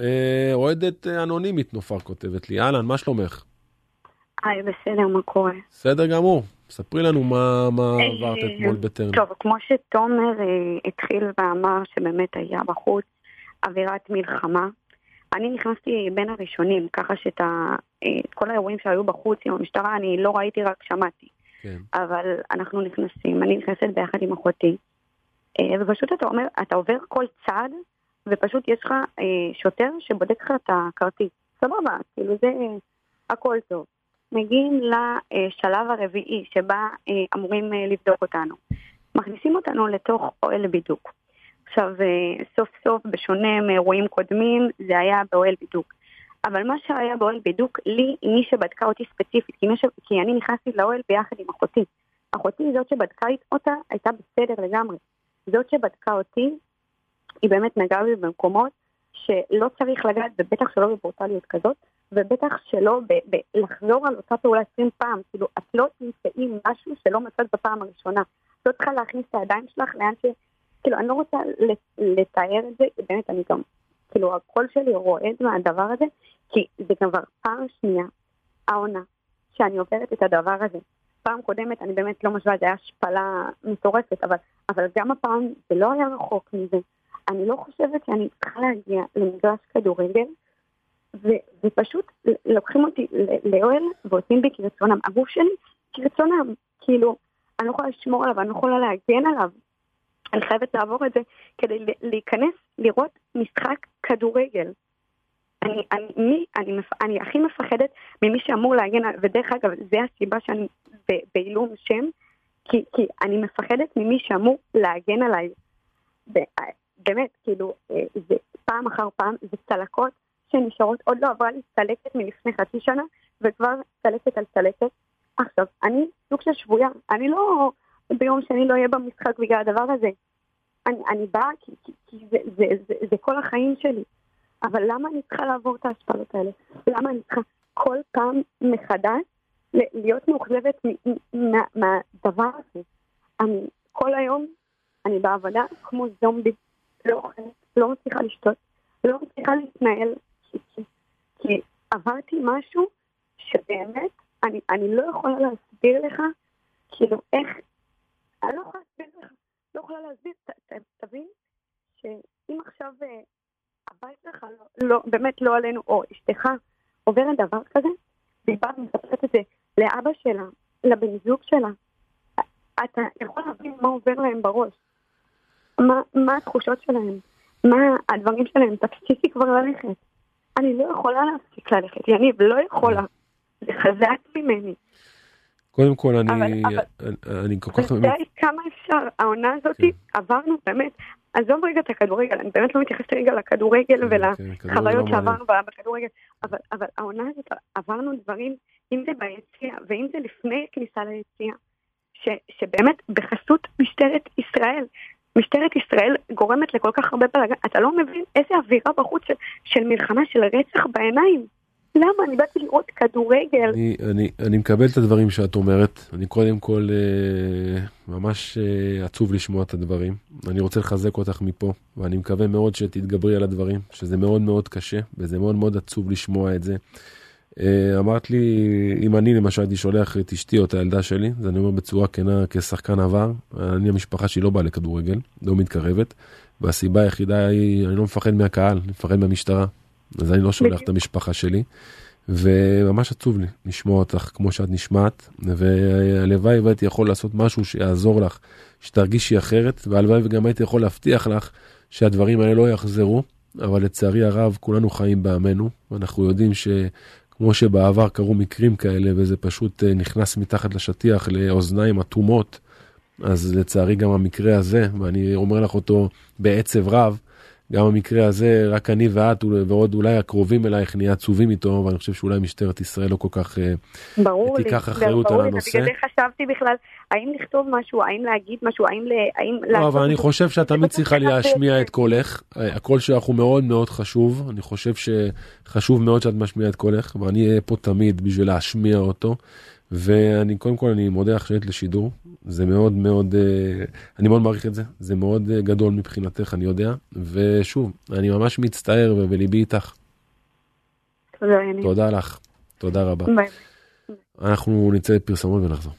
אה, אוהדת אנונימית נופר כותבת לי, אהלן, מה שלומך? היי, בסדר, מה קורה? בסדר גמור. ספרי לנו מה, מה עברת אתמול בטרנר. טוב, כמו שתומר התחיל ואמר שבאמת היה בחוץ אווירת מלחמה, אני נכנסתי בין הראשונים, ככה שאת כל האירועים שהיו בחוץ עם המשטרה אני לא ראיתי, רק שמעתי. כן. אבל אנחנו נכנסים, אני נכנסת ביחד עם אחותי, ופשוט אתה אומר, אתה עובר כל צעד, ופשוט יש לך שוטר שבודק לך את הכרטיס. סבבה, כאילו זה הכל טוב. מגיעים לשלב הרביעי שבה אמורים לבדוק אותנו. מכניסים אותנו לתוך אוהל בידוק. עכשיו, סוף סוף, בשונה מאירועים קודמים, זה היה באוהל בידוק. אבל מה שהיה באוהל בידוק, לי, מי שבדקה אותי ספציפית, כי, ש... כי אני נכנסתי לאוהל ביחד עם אחותי. אחותי זאת שבדקה אותה הייתה בסדר לגמרי. זאת שבדקה אותי, היא באמת נגעה בי במקומות שלא צריך לגעת, ובטח שלא בברוטליות כזאת, ובטח שלא ב- לחזור על אותה פעולה 20 פעם. כאילו, את לא תמצאי משהו שלא מצאת בפעם הראשונה. את לא צריכה להכניס את הידיים שלך לאן ש... כאילו, אני לא רוצה לתאר את זה, באמת, אני גם, כאילו, הקול שלי רועד מהדבר הזה, כי זה כבר פעם שנייה, העונה, שאני עוברת את הדבר הזה. פעם קודמת, אני באמת לא משווה, זה היה השפלה מטורפת, אבל, אבל גם הפעם זה לא היה רחוק מזה. אני לא חושבת שאני צריכה להגיע למגרש כדורגל, ו- ופשוט לוקחים אותי לאוהל ועושים בי כרצונם. הגוף שלי כרצונם, כאילו, אני לא יכולה לשמור עליו, אני לא יכולה להגן עליו. אני חייבת לעבור את זה כדי להיכנס, לראות משחק כדורגל. אני, אני, מי, אני, אני הכי מפחדת ממי שאמור להגן, ודרך אגב, זה הסיבה שאני בעילום שם, כי, כי אני מפחדת ממי שאמור להגן עליי. באמת, כאילו, זה פעם אחר פעם, זה צלקות שנשארות, עוד לא עברה לי צלקת מלפני חצי שנה, וכבר צלקת על צלקת. עכשיו, אני סוג של שבויה, אני לא ביום שני לא אהיה במשחק בגלל הדבר הזה. אני, אני באה כי, כי, כי זה, זה, זה, זה, כל החיים שלי. אבל למה אני צריכה לעבור את ההשפלות האלה? למה אני צריכה כל פעם מחדש להיות מאוכזבת מהדבר הזה? אני כל היום, אני בעבודה כמו זומבי, לא אוכלת, לא מצליחה לשתות, לא מצליחה להתנהל, כי, כי, כי עברתי משהו שבאמת אני, אני לא יכולה להסביר לך, כאילו, איך, אני לא יכולה להסביר לך, לא יכולה להסביר, ת, ת, תבין שאם עכשיו הבית שלך, לא, לא, באמת לא עלינו, או אשתך עוברת דבר כזה, והיא באה ומספרת את זה לאבא שלה, לבן זוג שלה, אתה יכול להבין מה עובר להם בראש, מה, מה התחושות שלהם, מה הדברים שלהם, תפסיקי כבר ללכת. אני לא יכולה להפסיק ללכת, יניב, לא יכולה. זה חזק ממני. קודם כל, אני, אבל, אבל, אני כל כך... די כמה אפשר, העונה הזאת, כן. עברנו באמת, עזוב רגע את הכדורגל, אני באמת לא מתייחסת רגע לכדורגל כן, ולחוויות כן, שעברנו בכדורגל, אבל, אבל העונה הזאת, עברנו דברים, אם זה ביציע ואם זה לפני הכניסה ליציע, שבאמת בחסות משטרת ישראל, משטרת ישראל גורמת לכל כך הרבה בלאגן, אתה לא מבין איזה אווירה בחוץ של, של מלחמה, של רצח בעיניים. למה? אני באתי לראות כדורגל. אני, אני, אני מקבל את הדברים שאת אומרת. אני קודם כל אה, ממש אה, עצוב לשמוע את הדברים. אני רוצה לחזק אותך מפה, ואני מקווה מאוד שתתגברי על הדברים, שזה מאוד מאוד קשה, וזה מאוד מאוד עצוב לשמוע את זה. אה, אמרת לי, אם אני למשל הייתי שולח את אשתי או את הילדה שלי, אז אני אומר בצורה כנה, כשחקן עבר, אני המשפחה שלי לא באה לכדורגל, לא מתקרבת, והסיבה היחידה היא, אני לא מפחד מהקהל, אני מפחד מהמשטרה. אז אני לא שולח את המשפחה שלי. וממש עצוב לי לשמוע אותך כמו שאת נשמעת, והלוואי והייתי יכול לעשות משהו שיעזור לך, שתרגישי אחרת, והלוואי וגם הייתי יכול להבטיח לך שהדברים האלה לא יחזרו, אבל לצערי הרב כולנו חיים בעמנו, ואנחנו יודעים שכמו שבעבר קרו מקרים כאלה וזה פשוט אה, נכנס מתחת לשטיח לאוזניים אטומות, אז לצערי גם המקרה הזה, ואני אומר לך אותו בעצב רב, גם המקרה הזה, רק אני ואת ועוד אולי הקרובים אלייך נהיה עצובים איתו, ואני חושב שאולי משטרת ישראל לא כל כך אה, ברור תיקח לי, אחריות ברור על הנושא. בגלל זה חשבתי בכלל, האם לכתוב משהו, האם להגיד משהו, האם... האם לא, אבל אני חושב שאת תמיד צריכה להשמיע את קולך, הקול שלך הוא מאוד מאוד חשוב, אני חושב שחשוב מאוד שאת משמיעה את קולך, ואני אהיה פה תמיד בשביל להשמיע אותו. ואני קודם כל אני מודה לך שהיית לשידור, זה מאוד מאוד, אה, אני מאוד מעריך את זה, זה מאוד אה, גדול מבחינתך, אני יודע, ושוב, אני ממש מצטער וליבי איתך. תודה. תודה לך, תודה רבה. ביי. אנחנו נצא לפרסומות ונחזור.